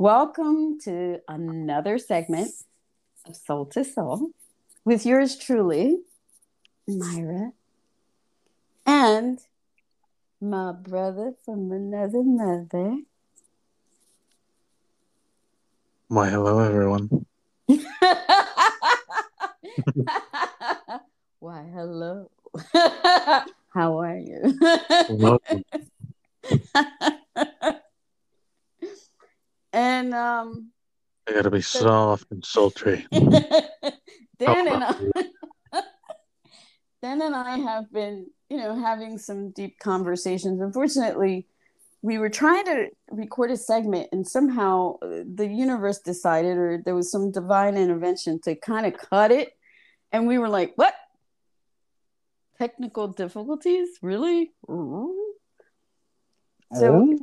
Welcome to another segment of Soul to Soul with yours truly, Myra, and my brother from another mother. Why, hello, everyone. Why, hello. How are you? Welcome. and um I gotta be soft and sultry. Dan and I Dan and I have been, you know, having some deep conversations. Unfortunately, we were trying to record a segment and somehow uh, the universe decided or there was some divine intervention to kind of cut it and we were like, "What? Technical difficulties? Really?" Ooh. So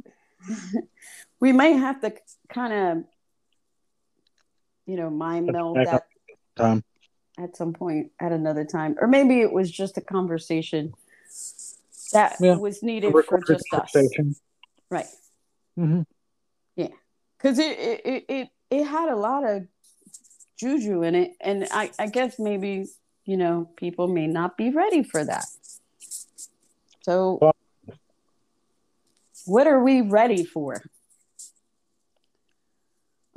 we might have to kind of you know mind meld that time. at some point at another time. Or maybe it was just a conversation that Yeah. was needed for just us. right. Mhm. Yeah, because it, it it it it had a lot of juju in it. And i i guess maybe you know people may not be ready for that. So Well- what are we ready for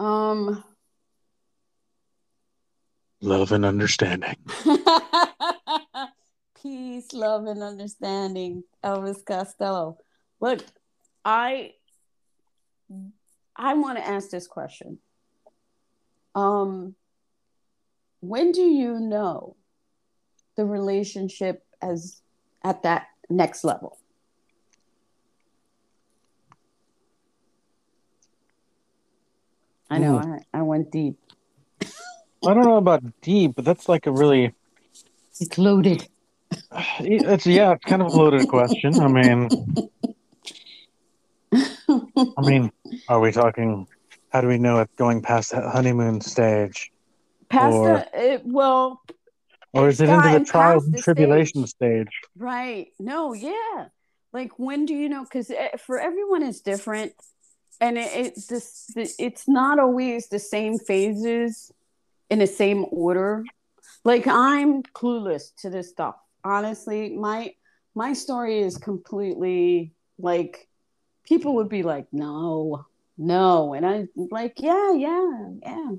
um Love and understanding. peace love and understanding elvis costello. Look i i want to ask this question. Um when do you know the relationship as at that next level i know I, I went deep I don't know about deep, but that's like a really. it's loaded It's yeah, it's kind of a loaded question. I mean, I mean, are we talking? How do we know it's going past that honeymoon stage, past Or- the it, well or is it into the trials and the tribulation stage? Right. No, yeah. Like when do you know cuz eh, for everyone it's different and it, it's this it's not always the same phases in the same order. Like I'm clueless to this stuff. Honestly, my my story is completely like people would be like, "No. No." And I'm like, "Yeah, yeah, yeah."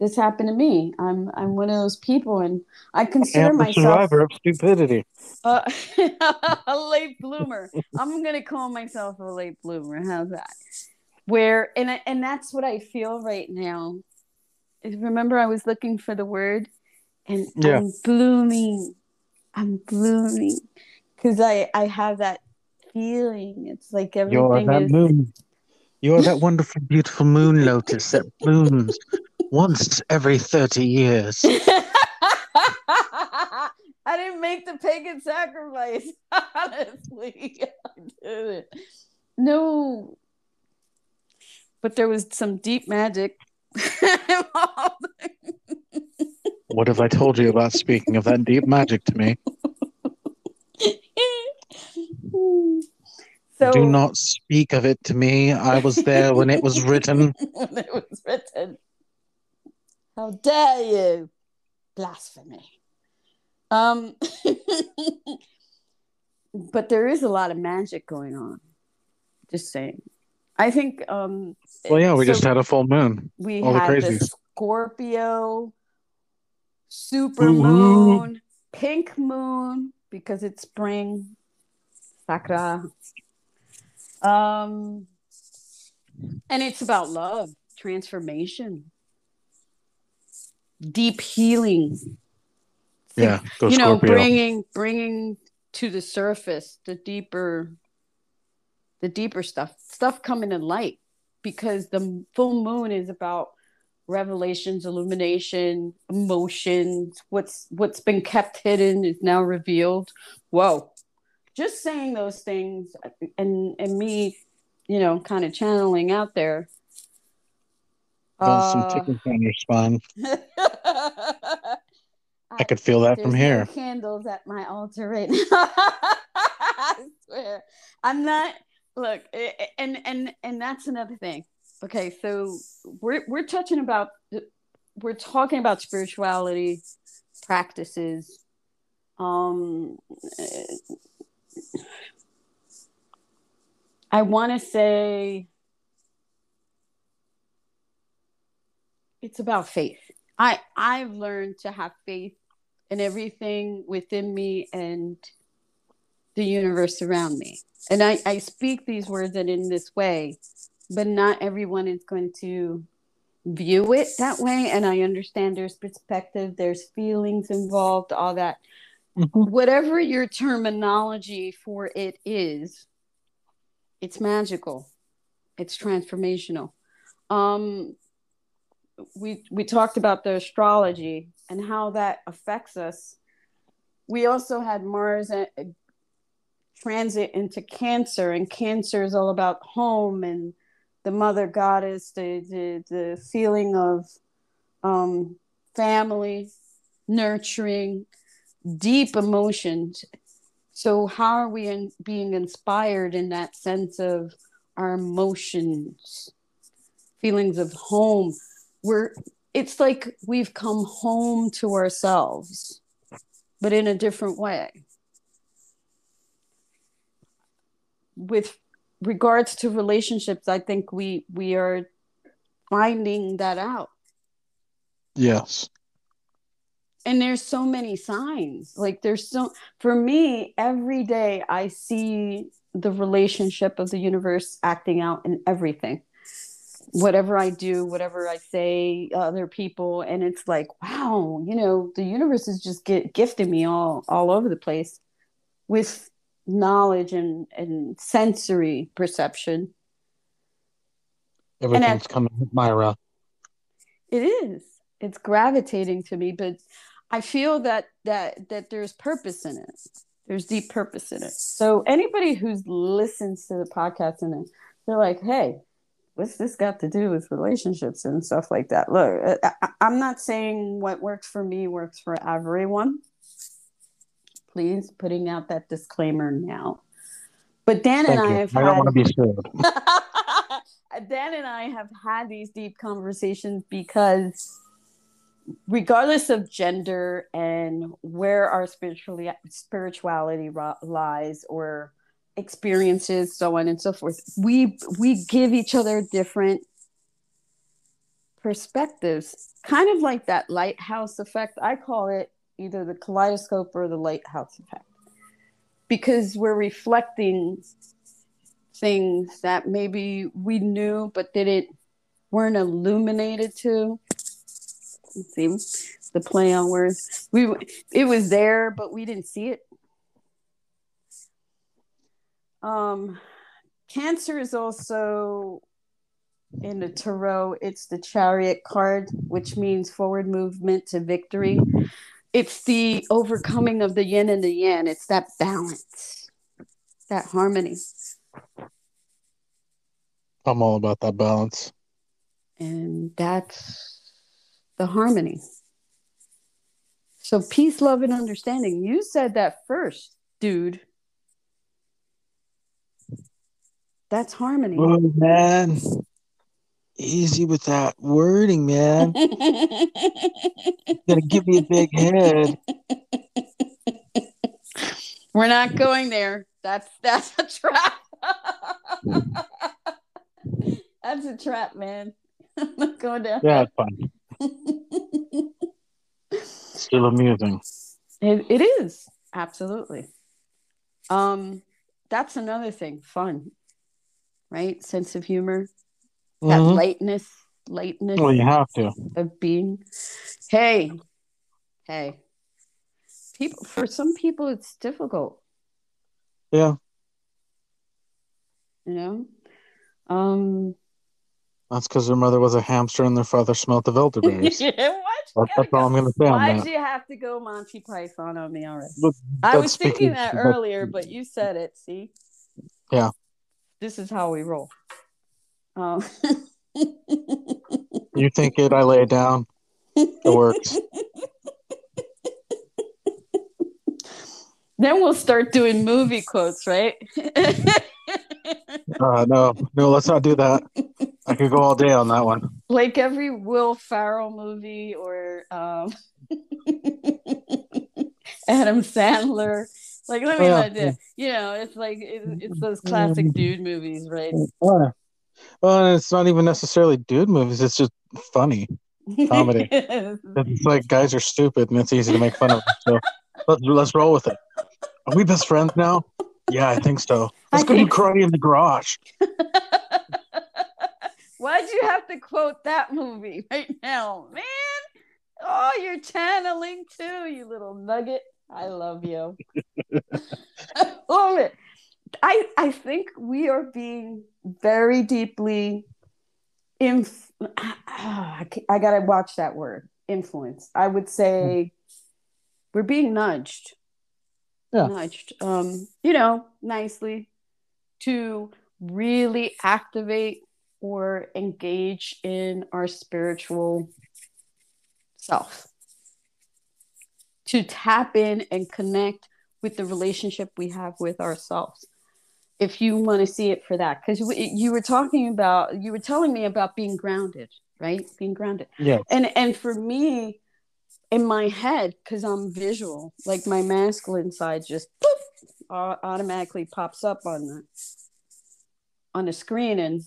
This happened to me. I'm I'm one of those people and I consider And myself survivor of stupidity. uh, a late bloomer. I'm gonna call myself a late bloomer. How's that? Where and I- and that's what I feel right now. Remember, I was looking for the word, and Yeah. I'm blooming. I'm blooming because I I have that feeling. It's like everything. You're that is. moon. You're that wonderful, beautiful moon lotus that blooms once every 30 years. I didn't make the pagan sacrifice. Honestly, I didn't. No, but there was some deep magic. What have I told you about speaking of that deep magic to me? so Do not speak of it to me. I was there when it was written. when it was written. How dare you? Blasphemy. Um, but there is a lot of magic going on. Just saying. I think. Um, Well, yeah, we so just had a full moon. we all the had the crazies. Scorpio, super Ooh. moon, pink moon because it's spring, sakura. Um, and it's about love, transformation, deep healing. Yeah, go you know, bringing bringing to the surface the deeper, the deeper stuff, stuff coming in light, because the full moon is about revelations, illumination, emotions. What's what's been kept hidden is now revealed. Whoa! Just saying those things, and and me, you know, kind of channeling out there. Some Uh, tickles on your spine. I could feel that from here. Candles at my altar right now. I swear, I'm not. Look, and and and that's another thing. Okay, so we're we're touching about we're talking about spirituality practices. Um, I want to say it's about faith. I I've learned to have faith in everything within me and the universe around me. And I, I speak these words and in this way, but not everyone is going to view it that way. And I understand there's perspective, there's feelings involved, all that. Mm-hmm. Whatever your terminology for it is, it's magical, it's transformational. Um, we we talked about the astrology and how that affects us. We also had Mars uh, transit into Cancer, and Cancer is all about home and the mother goddess, the the, the feeling of um, family, nurturing, deep emotions. So, how are we in, being inspired in that sense of our emotions, feelings of home? we're it's like we've come home to ourselves but in a different way with regards to relationships i think we we are finding that out. Yes. And there's so many signs. Like there's so for me every day i see the relationship of the universe acting out in everything. Whatever I do, whatever I say, other people, and it's like, wow, you know, the universe is just get, gifting me all all over the place with knowledge and and sensory perception. Everything's coming, Myra. It is. It's gravitating to me, but I feel that that that there's purpose in it. There's deep purpose in it. So anybody who's listens to the podcast and they're like, hey, what's this got to do with relationships and stuff like that? Look, I, am not saying what works for me works for everyone. Please, putting out that disclaimer now. But Dan Thank and I have I don't want to be sued. Dan and I have had these deep conversations because regardless of gender and where our spirituality spirituality lies or experiences so on and so forth we we give each other different perspectives kind of like that lighthouse effect i call it either the kaleidoscope or the lighthouse effect because we're reflecting things that maybe we knew but didn't weren't illuminated to see the play on words we it was there but we didn't see it um, Cancer is also in the tarot. It's the Chariot card, which means forward movement to victory. It's the overcoming of the yin and the yang. It's that balance, that harmony. I'm all about that balance. And that's the harmony. So, peace, love, and understanding. You said that first, dude. That's harmony. Oh man. Easy with that wording, man. Gotta give me a big head. We're not going there. That's that's a trap. that's a trap, man. I'm not going down. Yeah, it's fun. Still amusing. It, it is absolutely. Um, that's another thing. Fun right? Sense of humor, mm-hmm. that lightness, lightness. Well, you have to of being. Hey, hey. People for some people it's difficult. Yeah. You know, um. That's because their mother was a hamster and their father smelt of elderberries. yeah, that's, that's all I'm going to say. Why'd you have to go Monty Python on me already? Look, I was thinking that earlier, but you said it. See? Yeah this is how we roll. Um. you think it? I lay it down. It works. then we'll start doing movie quotes, right? uh, no, no, let's not do that. I could go all day on that one. like every Will Ferrell movie or um, Adam Sandler. Like, let me Oh, yeah, let you, know, it's like it, it's those classic dude movies, right? Well, well, it's not even necessarily dude movies. It's just funny. Comedy. It's like guys are stupid, and it's easy to make fun of. Them, so let's let's roll with it. Are we best friends now? Yeah, I think so. Let's I go do karate in the garage. Why'd you have to quote that movie right now, man? Oh, you're channeling too, you little nugget. I love you. I love it. I I think we are being very deeply inf- I I gotta watch that word influence. I would say we're being nudged. Yeah. Nudged. Um, you know, nicely to really activate or engage in our spiritual self. To tap in and connect with the relationship we have with ourselves. If you want to see it for that, because you were talking about, you were telling me about being grounded, right? Being grounded Yeah. and and for me in my head because i'm visual like my masculine side just poof, automatically pops up on the on the screen and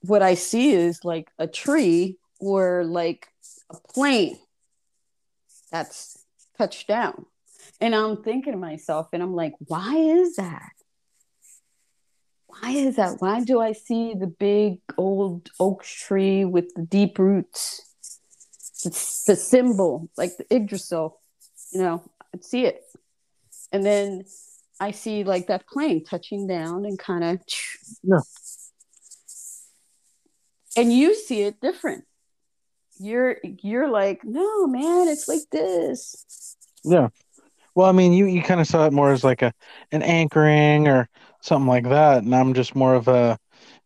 what i see is like a tree or like a plane that's touched down and i'm thinking to myself and i'm like why is that why is that why do i see the big old oak tree with the deep roots it's the symbol, like the Yggdrasil, you know, I'd see it. And then I see like that plane touching down and kind of, Yeah. and you see it different. You're you're like, no, man, it's like this. Yeah. Well, I mean, you, you kind of saw it more as like a an anchoring or something like that, and I'm just more of a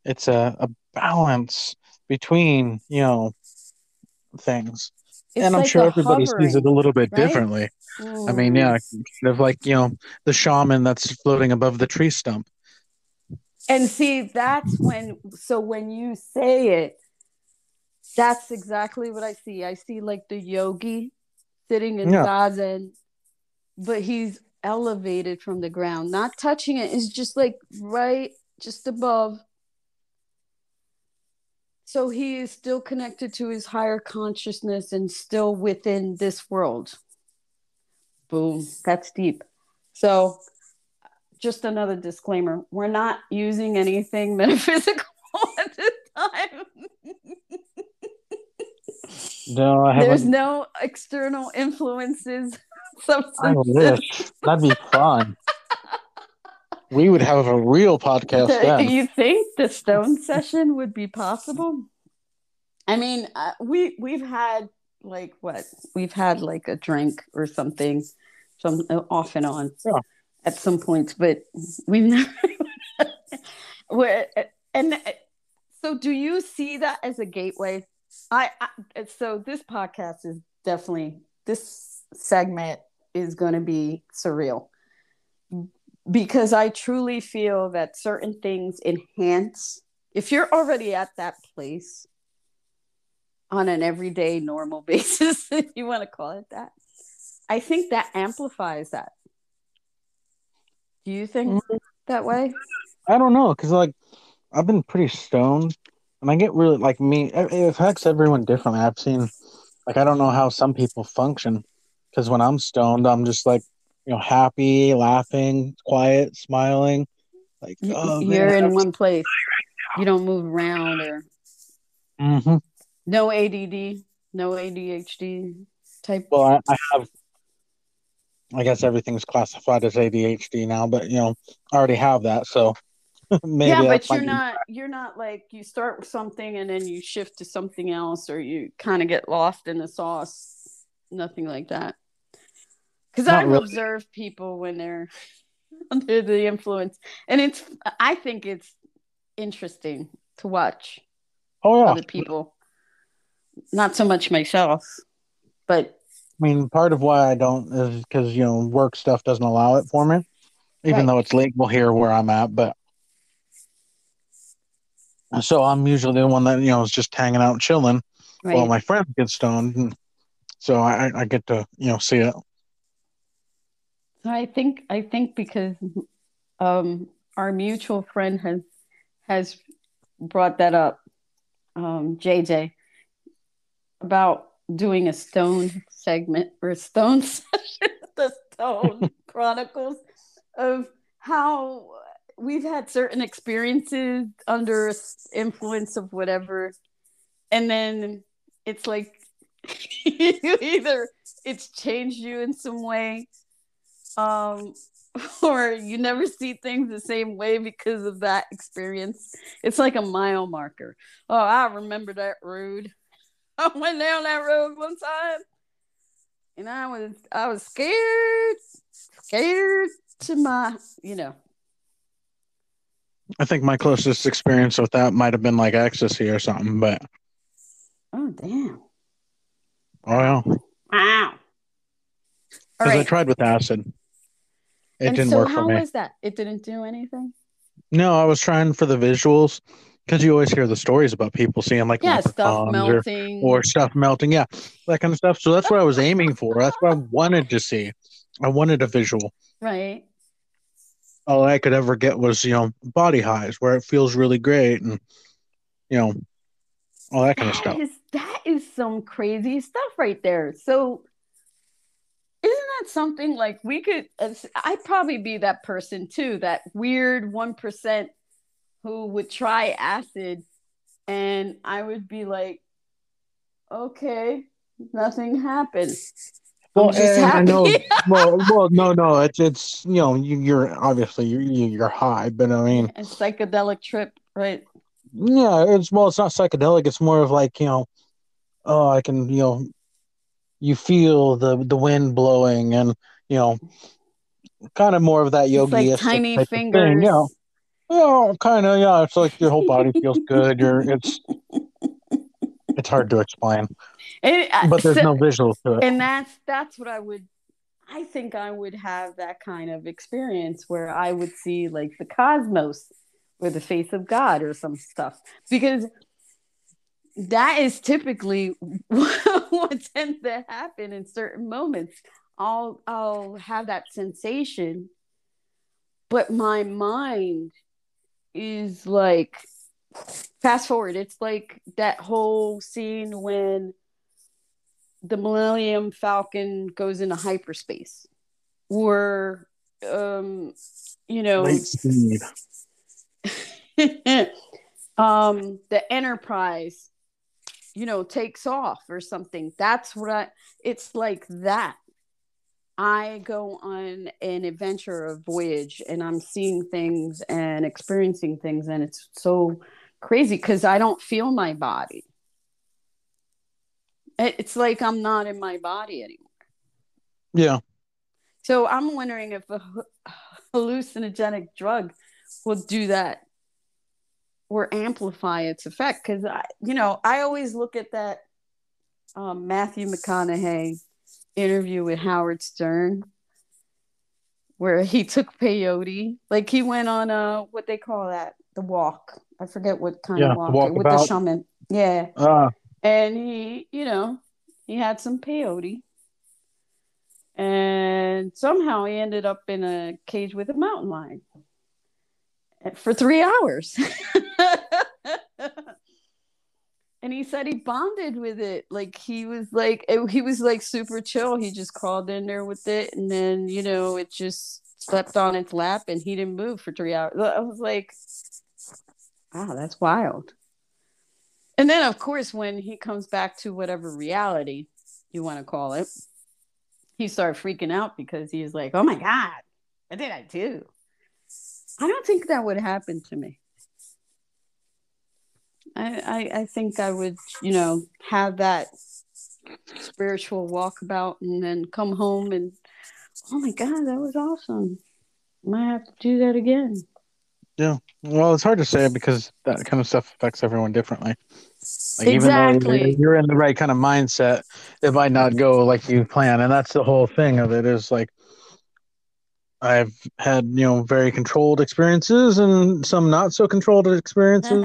it's a, a balance between you know things, It's and I'm like sure everybody sees it a little bit right? differently. I mean, Mm. yeah, kind of like you know the shaman that's floating above the tree stump. And see, that's when, so when you say it, that's exactly what I see. I see like the yogi sitting in Yeah. zazen, but he's elevated from the ground, not touching it. It's just like right, just above. So he is still connected to his higher consciousness and still within this world. Boom, that's deep. So just another disclaimer we're not using anything metaphysical at this time No, I there's haven't. no external influences I wish that'd be fun. We would have a real podcast then. you think the stone session would be possible i mean uh, we we've had like what we've had like a drink or something some uh, off and on Yeah. at some points but we've never where and uh, so do you see that as a gateway I, I so this podcast is definitely this segment is going to be surreal because I truly feel that certain things enhance if you're already at that place on an everyday normal basis if you want to call it that I think that amplifies that do you think mm-hmm. that way I don't know, cause like I've been pretty stoned, and I get really like me. It affects everyone differently. I've seen, like, I don't know how some people function, cause when I'm stoned, I'm just like, you know, happy, laughing, quiet, smiling, like, oh, you're man, in one place you don't move around or hmm no ADD no ADHD type Well, I, I have. I guess everything's classified as ADHD now, but you know, I already have that, so maybe yeah, but you're not you're not like you start with something and then you shift to something else or you kind of get lost in the sauce. Nothing like that. Because I've really. observed people when they're under the influence, and it's I think it's interesting to watch Oh yeah, other people. Not so much myself, but I mean, part of why I don't is because you know work stuff doesn't allow it for me, even Right. though it's legal here where I'm at. But So I'm usually the one that you know is just hanging out, chilling, right. while my friends get stoned. And so I, I get to you know see it. So I think I think because um, our mutual friend has has brought that up, um, JJ, about doing a stone segment or a stone session, the Stone Chronicles of how we've had certain experiences under influence of whatever, and then it's like you either it's changed you in some way um or you never see things the same way because of that experience. It's like a mile marker. Oh i remember that road. I went down that road one time and i was i was scared scared to my you know. I think my closest experience with that might have been like ecstasy or something, but oh damn. Oh yeah, wow. Because I tried with acid. It and didn't so work how for me. was that it didn't do anything No, I was trying for the visuals because you always hear the stories about people seeing like yeah stuff leprechauns or, melting or stuff melting. Yeah, that kind of stuff. So that's what I was aiming for. That's what I wanted to see. I wanted a visual. right All I could ever get was you know body highs where it feels really great and you know all that kind of stuff. Is that is some crazy stuff right there. So isn't that something like we could uh, I'd probably be that person too, that weird 1% who would try acid and I would be like okay, nothing happened. Well, I know. Well, well, no, no. It's it's you know you, you're obviously you're you're high, but I mean, a psychedelic trip, right? yeah, it's well, it's not psychedelic. It's more of like you know, oh, I can you know, you feel the the wind blowing, and you know, kind of more of that yogi like tiny fingers. Thing, yeah. Yeah, kind of. Yeah, it's like your whole body feels good. You're it's it's hard to explain, And, uh, but there's so- no visual to it. and that's that's what I would I think I would have that kind of experience where I would see like the cosmos or the face of God or some stuff because that is typically what tends to happen in certain moments. I'll I'll have that sensation, but my mind is like fast forward. It's like that whole scene when the Millennium Falcon goes into hyperspace, or um, you know, um, the Enterprise, you know, takes off or something. That's what I. It's like that. I go on an adventure, a voyage, and I'm seeing things and experiencing things, and it's so crazy because I don't feel my body. It's like I'm not in my body anymore. Yeah. So I'm wondering if a hallucinogenic drug will do that or amplify its effect. Because I, you know, I always look at that um, Matthew McConaughey interview with Howard Stern, where he took peyote, like he went on a what they call that, the walk. I forget what kind Yeah, of the walk with the shaman. Yeah, Uh, and he you know he had some peyote. And somehow he ended up in a cage with a mountain lion for three hours. And he said he bonded with it. Like he was like it- he was like super chill. He just crawled in there with it and then you know it just slept on its lap and he didn't move for three hours. I was like wow that's wild. And then, of course, when he comes back to whatever reality you want to call it, he started freaking out because he's like, "Oh my god, what did I do?" I don't think that would happen to me. I, I, I think I would, you know, have that spiritual walkabout and then come home and, oh my god, that was awesome. Might have to do that again. Yeah. Well, it's hard to say because that kind of stuff affects everyone differently. Like, even though you're in the right kind of mindset, it might not go like you plan, and that's the whole thing of it. Is like I've had you know very controlled experiences and some not so controlled experiences.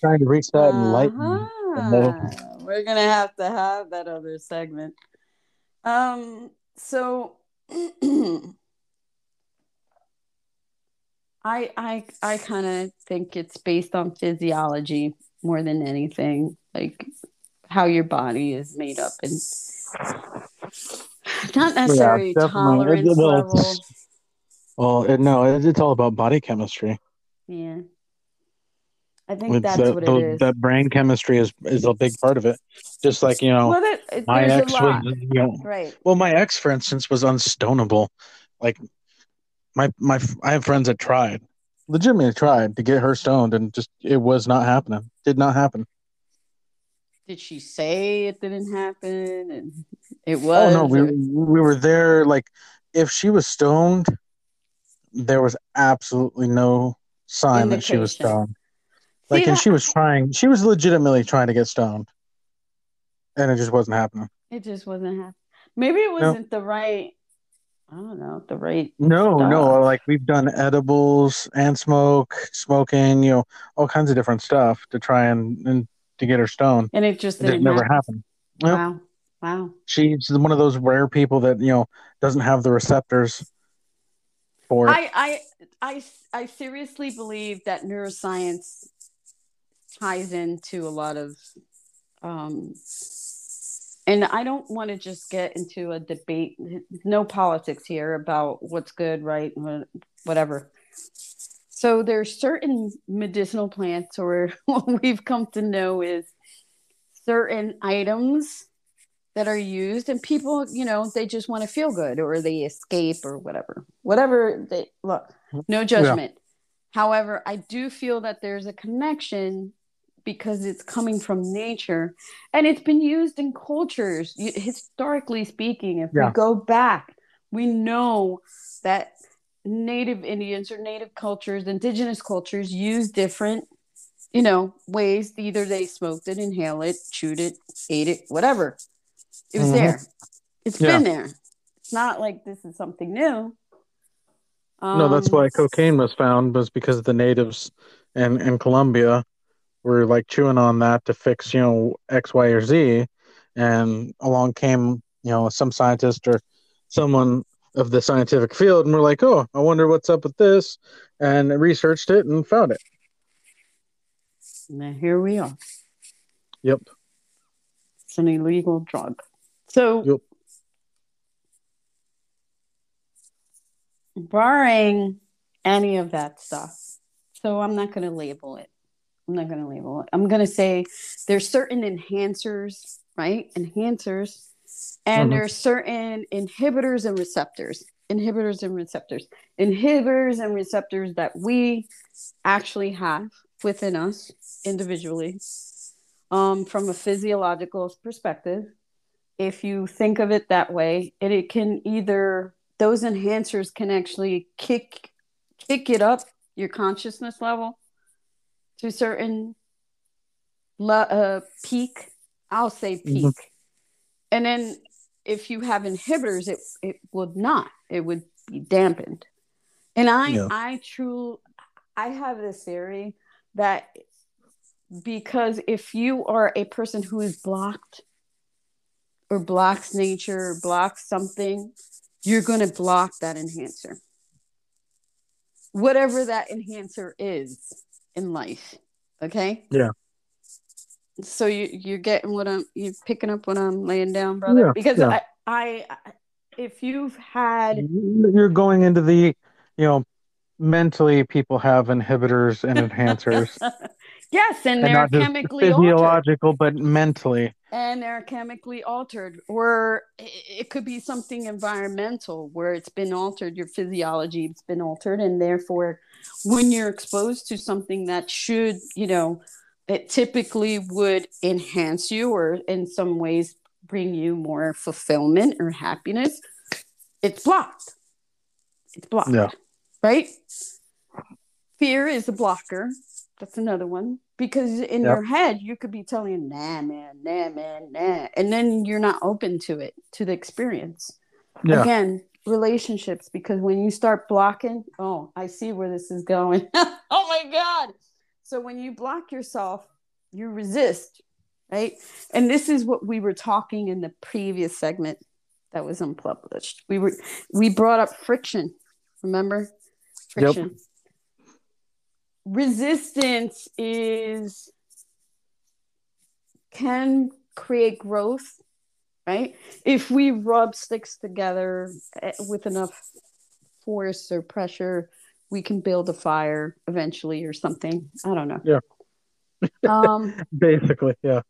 trying to reach that enlightenment. Uh-huh. We're gonna have to have that other segment. Um. So. I I I kind of think it's based on physiology more than anything, like how your body is made up and not necessarily yeah, tolerance well, level. Well, it, no, it's all about body chemistry. Yeah. I think it's that's the, what the, it is. That brain chemistry is is a big part of it. Just like you know, well, it, my ex was, you know, right. Well, my ex, for instance, was unstonable. Like my my, I have friends that tried, legitimately tried to get her stoned, and just it was not happening. Did not happen. Did she say it didn't happen? And it was. Oh no, we we were there. Like, if she was stoned, there was absolutely no sign Indication. that she was stoned. Like, See, and that, she was trying. She was legitimately trying to get stoned, and it just wasn't happening. It just wasn't happening. Maybe it wasn't no. the right. I don't know the right. No, stuff. no. Like we've done edibles and smoke, smoking. You know, all kinds of different stuff to try and and to get her stone, and it just, it never happened. Wow, wow. She's one of those rare people that you know doesn't have the receptors for it. I I I, I seriously believe that neuroscience ties into a lot of um and I don't want to just get into a debate no politics here about what's good right whatever so there's certain medicinal plants or what we've come to know is certain items that are used and people you know they just want to feel good or they escape or whatever whatever they look no judgment yeah. however i do feel that there's a connection because it's coming from nature and it's been used in cultures historically speaking if yeah. we go back we know that native indians or native cultures indigenous cultures use different you know ways either they smoked it inhale it chewed it ate it whatever it was mm-hmm. there It's yeah. been there it's not like this is something new um, no that's why cocaine was found was because the natives in, in colombia were like chewing on that to fix, you know, X, Y, or Z. And along came, you know, some scientist or someone of the scientific field and we're like, oh, I wonder what's up with this. And researched it and found it. Now here we are. Yep. It's an illegal drug. So, yep. barring any of that stuff, so I'm not going to label it I'm not going to label it. I'm going to say there's certain enhancers, right? Enhancers. And mm-hmm. there's certain inhibitors and receptors. Inhibitors and receptors. Inhibitors and receptors that we actually have within us individually um, from a physiological perspective. If you think of it that way, it, it can either those enhancers can actually kick kick it up your consciousness level to a certain uh, peak. I'll say mm-hmm. peak. Mm-hmm. And then if you have inhibitors, it, it would not. It would be dampened. And I, yeah. I truly, I have this theory that because if you are a person who is blocked or blocks nature or blocks something, you're going to block that enhancer. Whatever that enhancer is in life. Okay. Yeah. So you you're getting what I'm you're picking up what I'm laying down, brother. Yeah, because yeah. I, I if you've had you're going into the you know mentally people have inhibitors and enhancers. yes, and, and they're chemically physiological, altered. but mentally. And they're chemically altered, or it could be something environmental where it's been altered. Your physiology has been altered, and therefore when you're exposed to something that should, you know, that typically would enhance you or in some ways bring you more fulfillment or happiness, it's blocked. It's blocked. Yeah. Right? Fear is a blocker. That's another one. Because in yep. your head, you could be telling, nah, man, nah, man, nah. And then you're not open to it, to the experience. Yeah. Again, relationships because when you start blocking, oh, I see where this is going. oh my God. So when you block yourself, you resist, right? And this is what we were talking in the previous segment that was unpublished. We were we brought up friction. Remember? Friction. Yep. Resistance is can create growth, right? If we rub sticks together eh, with enough force or pressure, we can build a fire eventually or something. I don't know. Yeah. Um, Basically, yeah.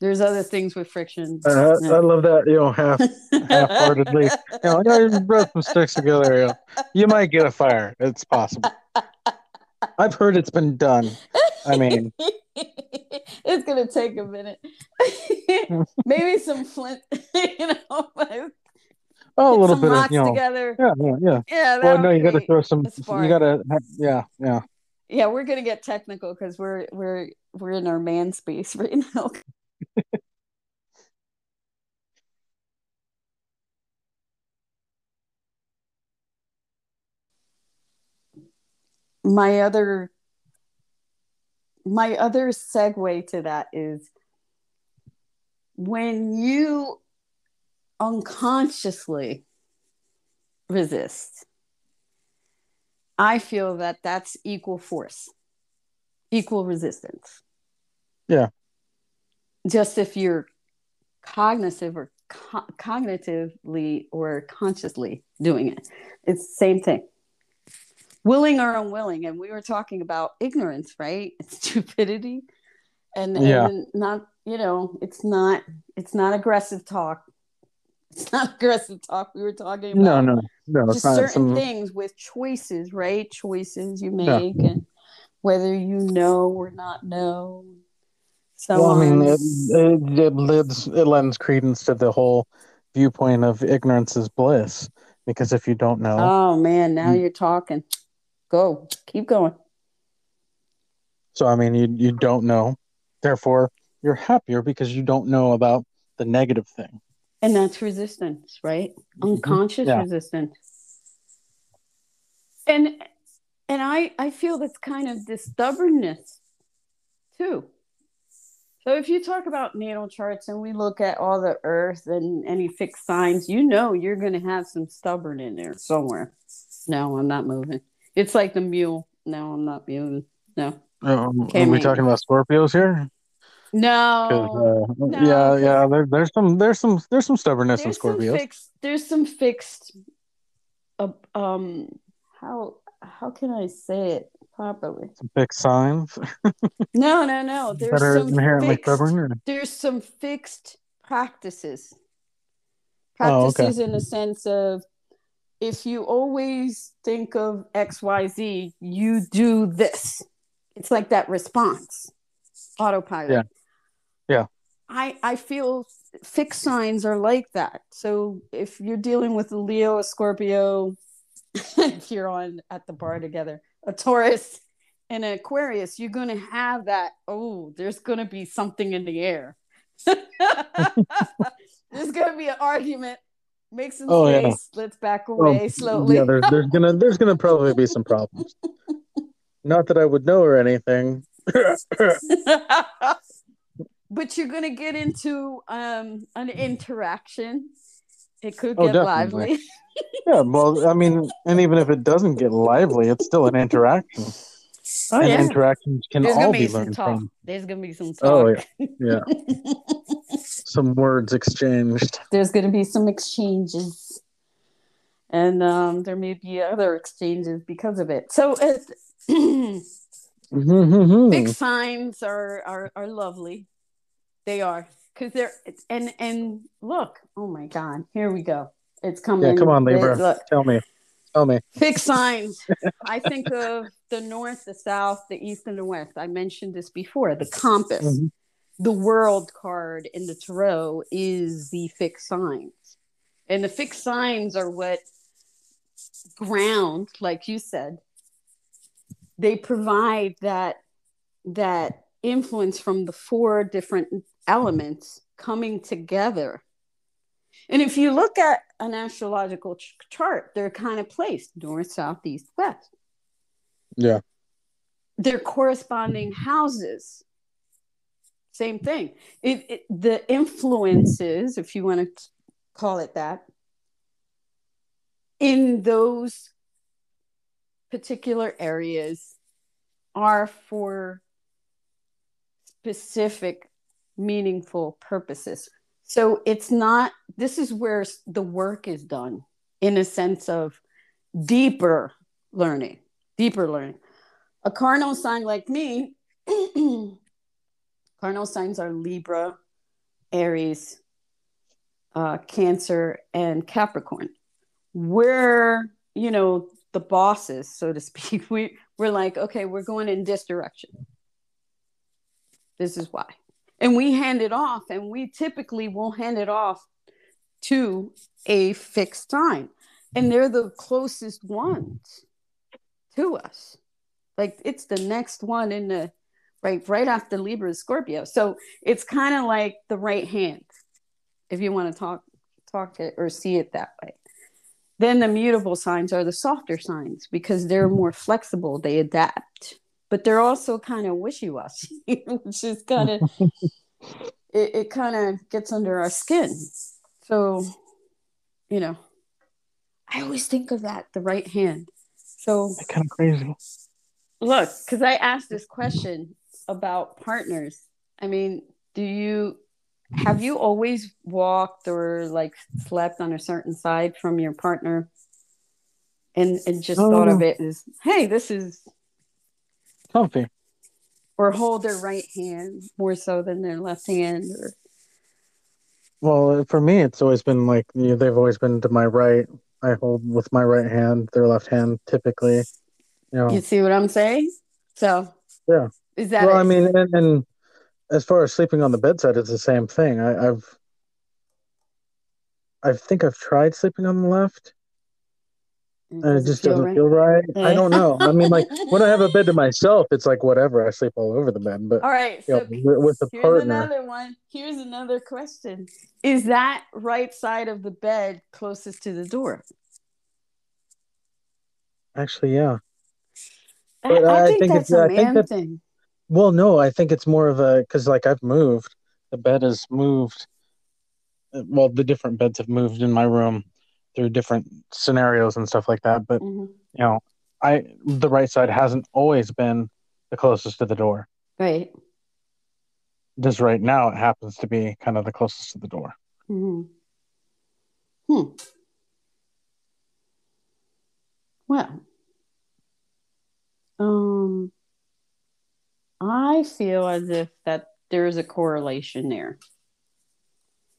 there's other things with friction. Uh, yeah. I love that, you know, half half-heartedly. you know, you rub some sticks together. You, know, you might get a fire. It's possible. I've heard it's been done. I mean, it's gonna take a minute. Maybe some flint, you know. Oh, a little bit of you know, together. Yeah, yeah, yeah. Yeah. Well, no, you got to throw some. You got to, yeah, yeah. Yeah, we're gonna get technical because we're we're we're in our man space right now. my other my other segue to that is when you unconsciously resist. I feel that that's equal force equal resistance. Yeah. Just if you're cognitive or co- cognitively or consciously doing it it's the same thing. Willing or unwilling and we were talking about ignorance right? Stupidity. And, yeah. and not you know it's not it's not aggressive talk it's not aggressive talk we were talking about no no no just certain some... things with choices right choices you make yeah. and whether you know or not know so well, I mean, it, it, it, lends, it lends credence to the whole viewpoint of ignorance is bliss. Because if you don't know, oh man, now you, you're talking. Go, keep going. So I mean, you you don't know, therefore you're happier because you don't know about the negative thing. And that's resistance, right? Mm-hmm. Unconscious yeah. resistance. And and I I feel that's kind of this stubbornness too so if you talk about natal charts and we look at all the earth and any fixed signs, you know you're going to have some stubborn in there somewhere. No, I'm not moving. It's like the mule. No, I'm not moving. No. Um, are we talking about Scorpios here? No, uh, no. Yeah, yeah. There, there's some, there's some, there's some stubbornness there's in Scorpios. Some fixed, there's some fixed. Uh, um, how how can I say it? properly. Some fixed signs. no, no, no. There's some inherently fixed, stubborn. Or? There's some fixed practices. Practices oh, okay. in the sense of if you always think of X, Y, Z, you do this. It's like that response, autopilot. Yeah. I, I feel fixed signs are like that. So if you're dealing with a Leo, a Scorpio, if you're on at the bar together, a Taurus and an Aquarius, you're going to have that. Oh, there's going to be something in the air. there's going to be an argument. Make some oh, space. Yeah. Let's back oh, away oh, slowly. yeah, there's, there's gonna there's gonna probably be some problems. Not that I would know or anything. But you're gonna get into um an interaction. It could oh, get oh, lively yeah, well, I mean, and even if it doesn't get lively, it's still an interaction. Oh, and yeah. interactions can There's all be, be learned talk. from. There's gonna be some oh, talk. Oh yeah, yeah. some words exchanged. There's gonna be some exchanges, and um, there may be other exchanges because of it. So, mm-hmm. big signs are are are lovely. They are because they're and and look. Oh my God! Here we go. It's coming. Yeah, come on, Libra. Look, Tell me. Tell me. Fixed signs. I think of the north, the south, the east, and the west. I mentioned this before. The compass, mm-hmm. the world card in the tarot is the fixed signs. And the fixed signs are what ground, like you said, they provide that that influence from the four different elements coming together And if you look at an astrological ch- chart, they're kind of placed north, south, east, west. Yeah. They're corresponding houses. Same thing. It, it the influences, if you want to call it that, in those particular areas are for specific meaningful purposes. So it's not, this is where the work is done in a sense of deeper learning, deeper learning. A cardinal sign like me, cardinal signs are Libra, Aries, uh, Cancer, and Capricorn. We're, you know, the bosses, so to speak. We, we're like, okay, we're going in this direction. This is why and we hand it off and we typically will hand it off to a fixed sign and they're the closest ones to us. Like it's the next one in the right right after libra scorpio. So it's kind of like the right hand if you want to talk talk it or see it that way. Then the mutable signs are the softer signs because they're more flexible. They adapt but they're also kind of wishy-washy which is kind of it, it kind of gets under our skin. So you know. I always think of that the right hand. So kind of crazy. Look because i asked this question about partners. I mean do you have you always walked or like slept on a certain side from your partner? And and just oh. thought of it as hey this is comfy. Or hold their right hand more so than their left hand or well for me it's always been like you know, they've always been to my right. I hold with my right hand their left hand typically you know. You see what i'm saying? So yeah. is that well it? i mean and, and, as far as sleeping on the bedside it's the same thing. I, i've i think i've tried sleeping on the left and it just feel doesn't right? feel right. Uh, I don't know. I mean, like when I have a bed to myself, it's like whatever. I sleep all over the bed. But all right, so know, with a here's partner, another one. Here's another question: Is that right side of the bed closest to the door? Actually, yeah. But I, I, I think, think, it's. I think that. Thing. Well, no, I think it's more of a because like I've moved. The bed has moved. Uh, well, the different beds have moved in my room through different scenarios and stuff like that. But mm-hmm. you know, I the right side hasn't always been the closest to the door. Right. Just right now, it happens to be kind of the closest to the door. Mm-hmm. Hmm. Well, um, I feel as if that there is a correlation there.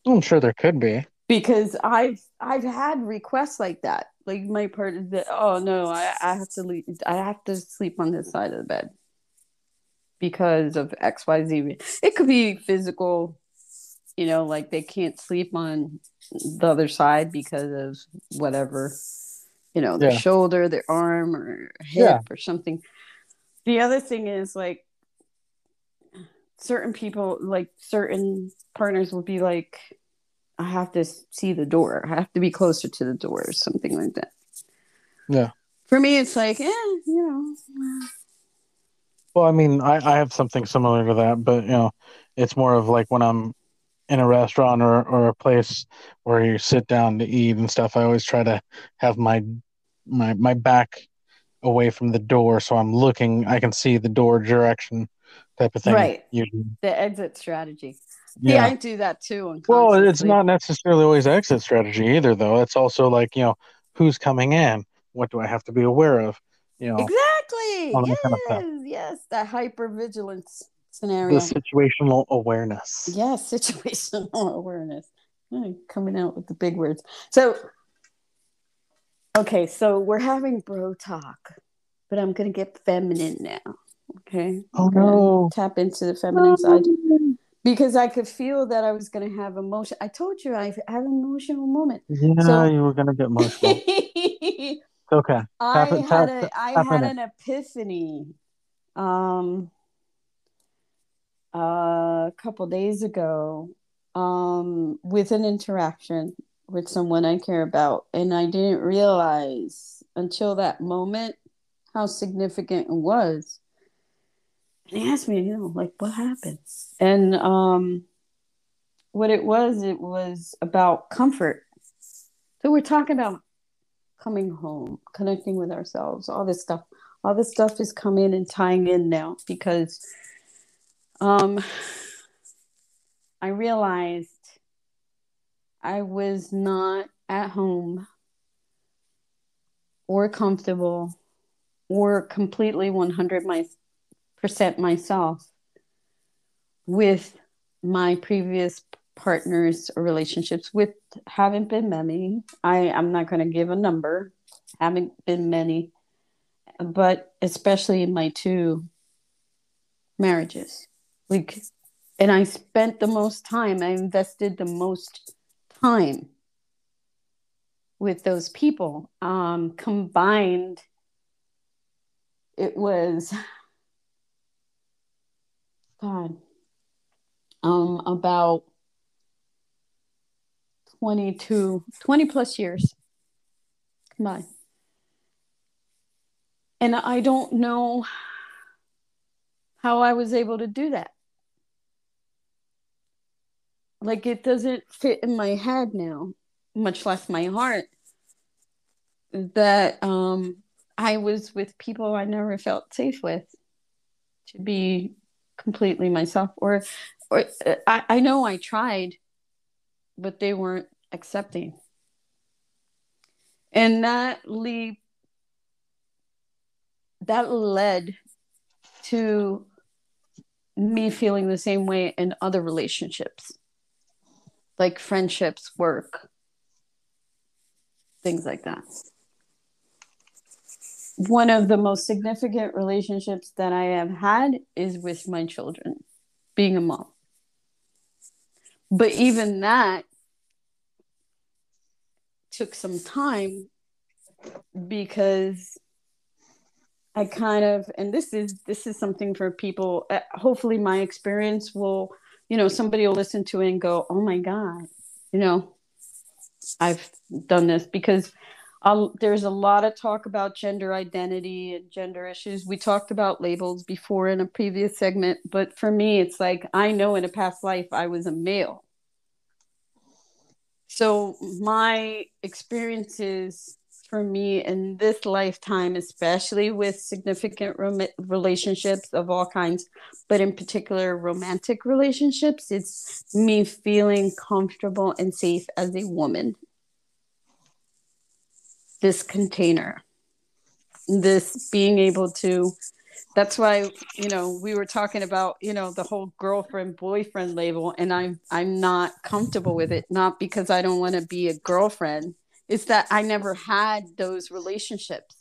I'm sure there could be because I've I've had requests like that. Like my part is that oh no, I, I have to leave I have to sleep on this side of the bed because of XYZ. It could be physical, you know, like they can't sleep on the other side because of whatever, you know, their yeah. shoulder, their arm or hip yeah. or something. The other thing is like certain people like certain partners will be like I have to see the door. I have to be closer to the door or something like that. Yeah. For me, it's like, eh, you know. Well, I mean, I, I have something similar to that, but you know, it's more of like when I'm in a restaurant or, or a place where you sit down to eat and stuff. I always try to have my my my back away from the door, so I'm looking. I can see the door direction, type of thing. Right. Usually. The exit strategy. Yeah. yeah, I do that too. Well, it's not necessarily always exit strategy either, though. It's also like you know who's coming in. What do I have to be aware of? You know exactly. Yes, kind of yes, that hyper vigilance scenario. The situational awareness. Yes, situational awareness. Hmm, coming out with the big words. So, okay, so we're having bro talk, but I'm gonna get feminine now. Okay. Oh no. Tap into the feminine oh. side because I could feel that I was going to have emotion. I told you I had an emotional moment. Yeah, so, you were going to get emotional. okay. I tap, had tap, a, I had an epiphany um, uh, a couple days ago um, with an interaction with someone I care about. And I didn't realize until that moment how significant it was. And he asked me, you know, like what happened? And um what it was, it was about comfort. So we're talking about coming home, connecting with ourselves, all this stuff. All this stuff is coming and tying in now because um I realized I was not at home or comfortable or completely 100 my, myself with my previous partners or relationships with haven't been many. I i'm not going to give a number. Haven't been many. But especially in my two marriages. Like and i spent the most time i invested the most time with those people. Um, combined it was god. Um, about 22 20 plus years. Combined and i don't know how i was able to do that. Like it doesn't fit in my head now much less my heart that um i was with people i never felt safe with to be completely myself or or uh, i, I know i tried but they weren't accepting and that lead that led to me feeling the same way in other relationships like friendships, work, things like that. One of the most significant relationships that I have had is with my children, being a mom. But even that took some time because I kind of and this is this is something for people uh, hopefully my experience will you know, somebody will listen to it and go, oh my God, you know, I've done this because There's a lot of talk about gender identity and gender issues. We talked about labels before in a previous segment, but for me, it's like I know in a past life I was a male. So my experiences for me in this lifetime, especially with significant rom- relationships of all kinds, but in particular romantic relationships, it's me feeling comfortable and safe as a woman. This container, this being able to that's why you know we were talking about you know the whole girlfriend boyfriend label and i'm i'm not comfortable with it not because i don't want to be a girlfriend it's that I never had those relationships.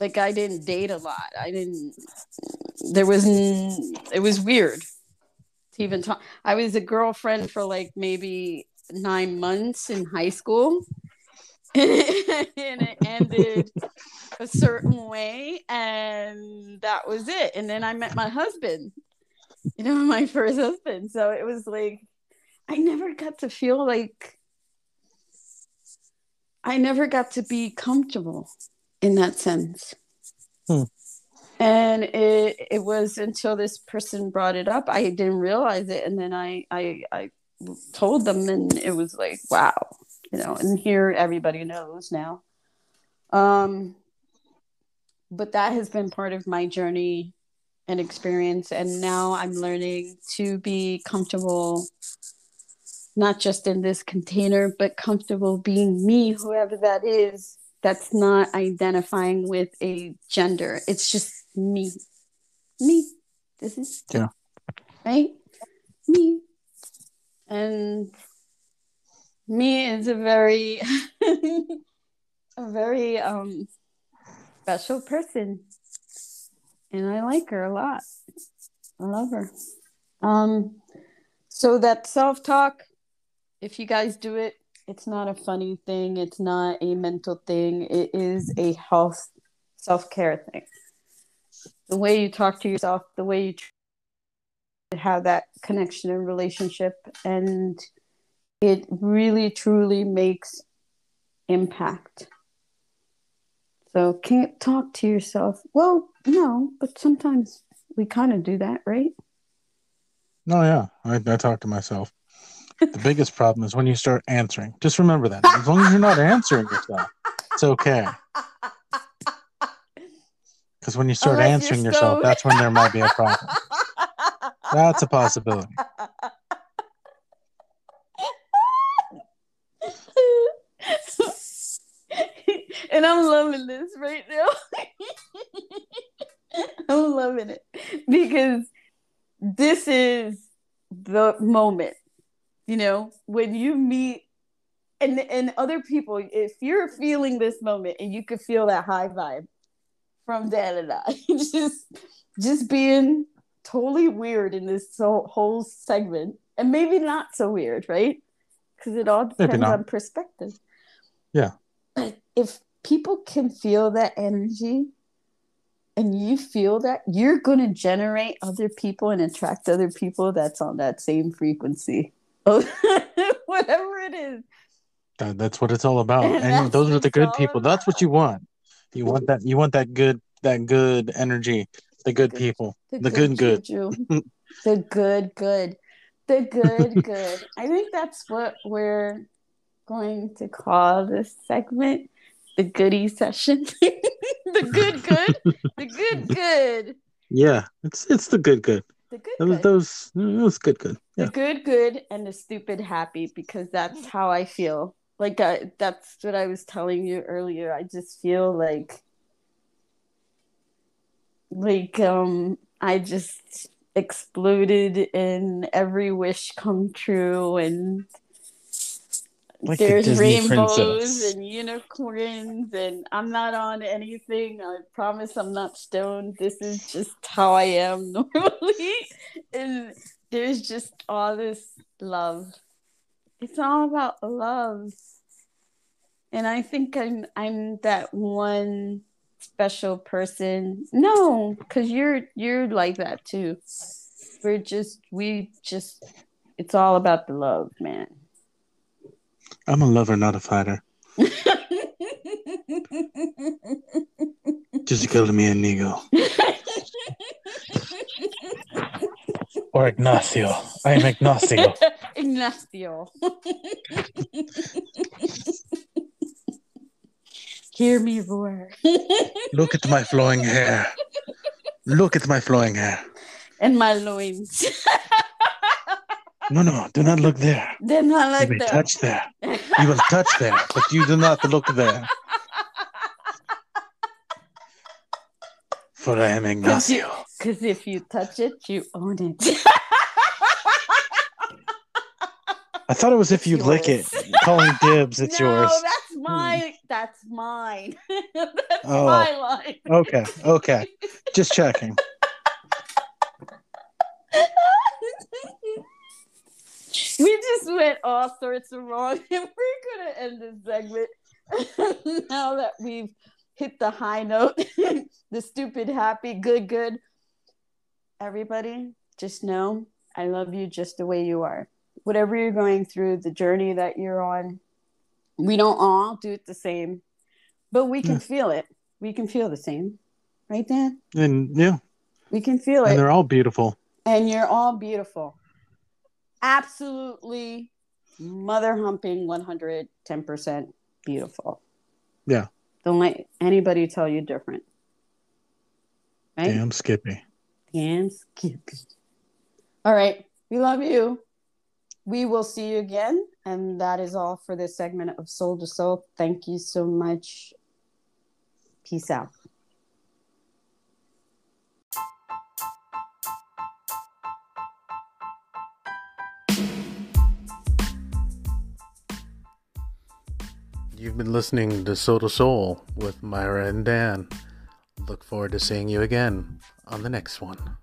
Like I didn't date a lot. I didn't. There was. It was weird to even talk. I was a girlfriend for like maybe nine months in high school, and it ended a certain way, and that was it. And then I met my husband. You know, my first husband. So it was like I never got to feel like I never got to be comfortable in that sense. Hmm. And it it was until this person brought it up, I didn't realize it, and then I I I told them, and it was like, wow, you know. And here everybody knows now. Um, but that has been part of my journey and experience, and now I'm learning to be comfortable not just in this container, but comfortable being me, whoever that is, that's not identifying with a gender. It's just me. Me. This is yeah. Right? Me. And me is a very a very um special person. And I like her a lot. I love her. Um so that self-talk if you guys do it, it's not a funny thing. It's not a mental thing. It is a health self care thing. The way you talk to yourself, the way you have that connection and relationship, and it really truly makes impact. So can't talk to yourself. Well, no, but sometimes we kind of do that, right? No, yeah, I, I talk to myself. The biggest problem is when you start answering. Just remember that. As long as you're not answering yourself, it's okay. Because when you start Unless answering yourself, that's when there might be a problem. That's a possibility. And I'm loving this right now. I'm loving it because this is the moment, you know, when you meet and and other people. If you're feeling this moment and you could feel that high vibe from Dan and I, just just being totally weird in this whole, segment, and maybe not so weird, right? Because it all depends on perspective. Yeah. But if people can feel that energy and you feel that, you're going to generate other people and attract other people that's on that same frequency. Whatever it is. That, that's what it's all about. And And, those are the good people. That's what you want. You want that. You want that good. That good energy. The good Good- people. The good good. juju. the good good. The good good. I think that's what we're going to call this segment the goodie session. the good good. The good good. Yeah, it's it's the good good. The good Those good. those those good good. the good good and the stupid happy because that's how i feel like I, that's what i was telling you earlier i just feel like like um i just exploded and every wish come true and Like there's Disney rainbows princess. and unicorns and i'm not on anything. I promise i'm not stoned. This is just how i am normally. And there's just all this love. It's all about love. And i think i'm i'm that one special person. No because you're you're like that too. We're just we just it's all about the love man I'm a lover, not a fighter. Just call me amigo or Ignacio. I am Ignacio. Ignacio. Hear me roar. Look at my flowing hair. Look at my flowing hair. and my loins. No, no, do not look there. They're not You like may that. touch there. You will touch there, but you do not look there. For I am Ignacio. Because if you touch it, you own it. I thought it was if you lick it. Calling dibs, it's no, yours. that's hmm. mine. That's mine. that's Oh. my line. Okay, okay. Just checking. we just went all sorts of wrong, and we're gonna end this segment now that we've hit the high note, the stupid, happy, good, good. Everybody, just know I love you just the way you are. Whatever you're going through, the journey that you're on, we don't all do it the same, but we can Yeah. feel it. We can feel the same, right, Dan? And yeah, We can feel it and they're all beautiful. and you're all beautiful. Absolutely mother humping 110% beautiful. Yeah. Don't let anybody tell you different. Right? Damn Skippy. Damn Skippy. All right. We love you. We will see you again. And that is all for this segment of Soul to Soul. Thank you so much. Peace out. You've been listening to Soul Soul with Myra and Dan. Look forward to seeing you again on the next one.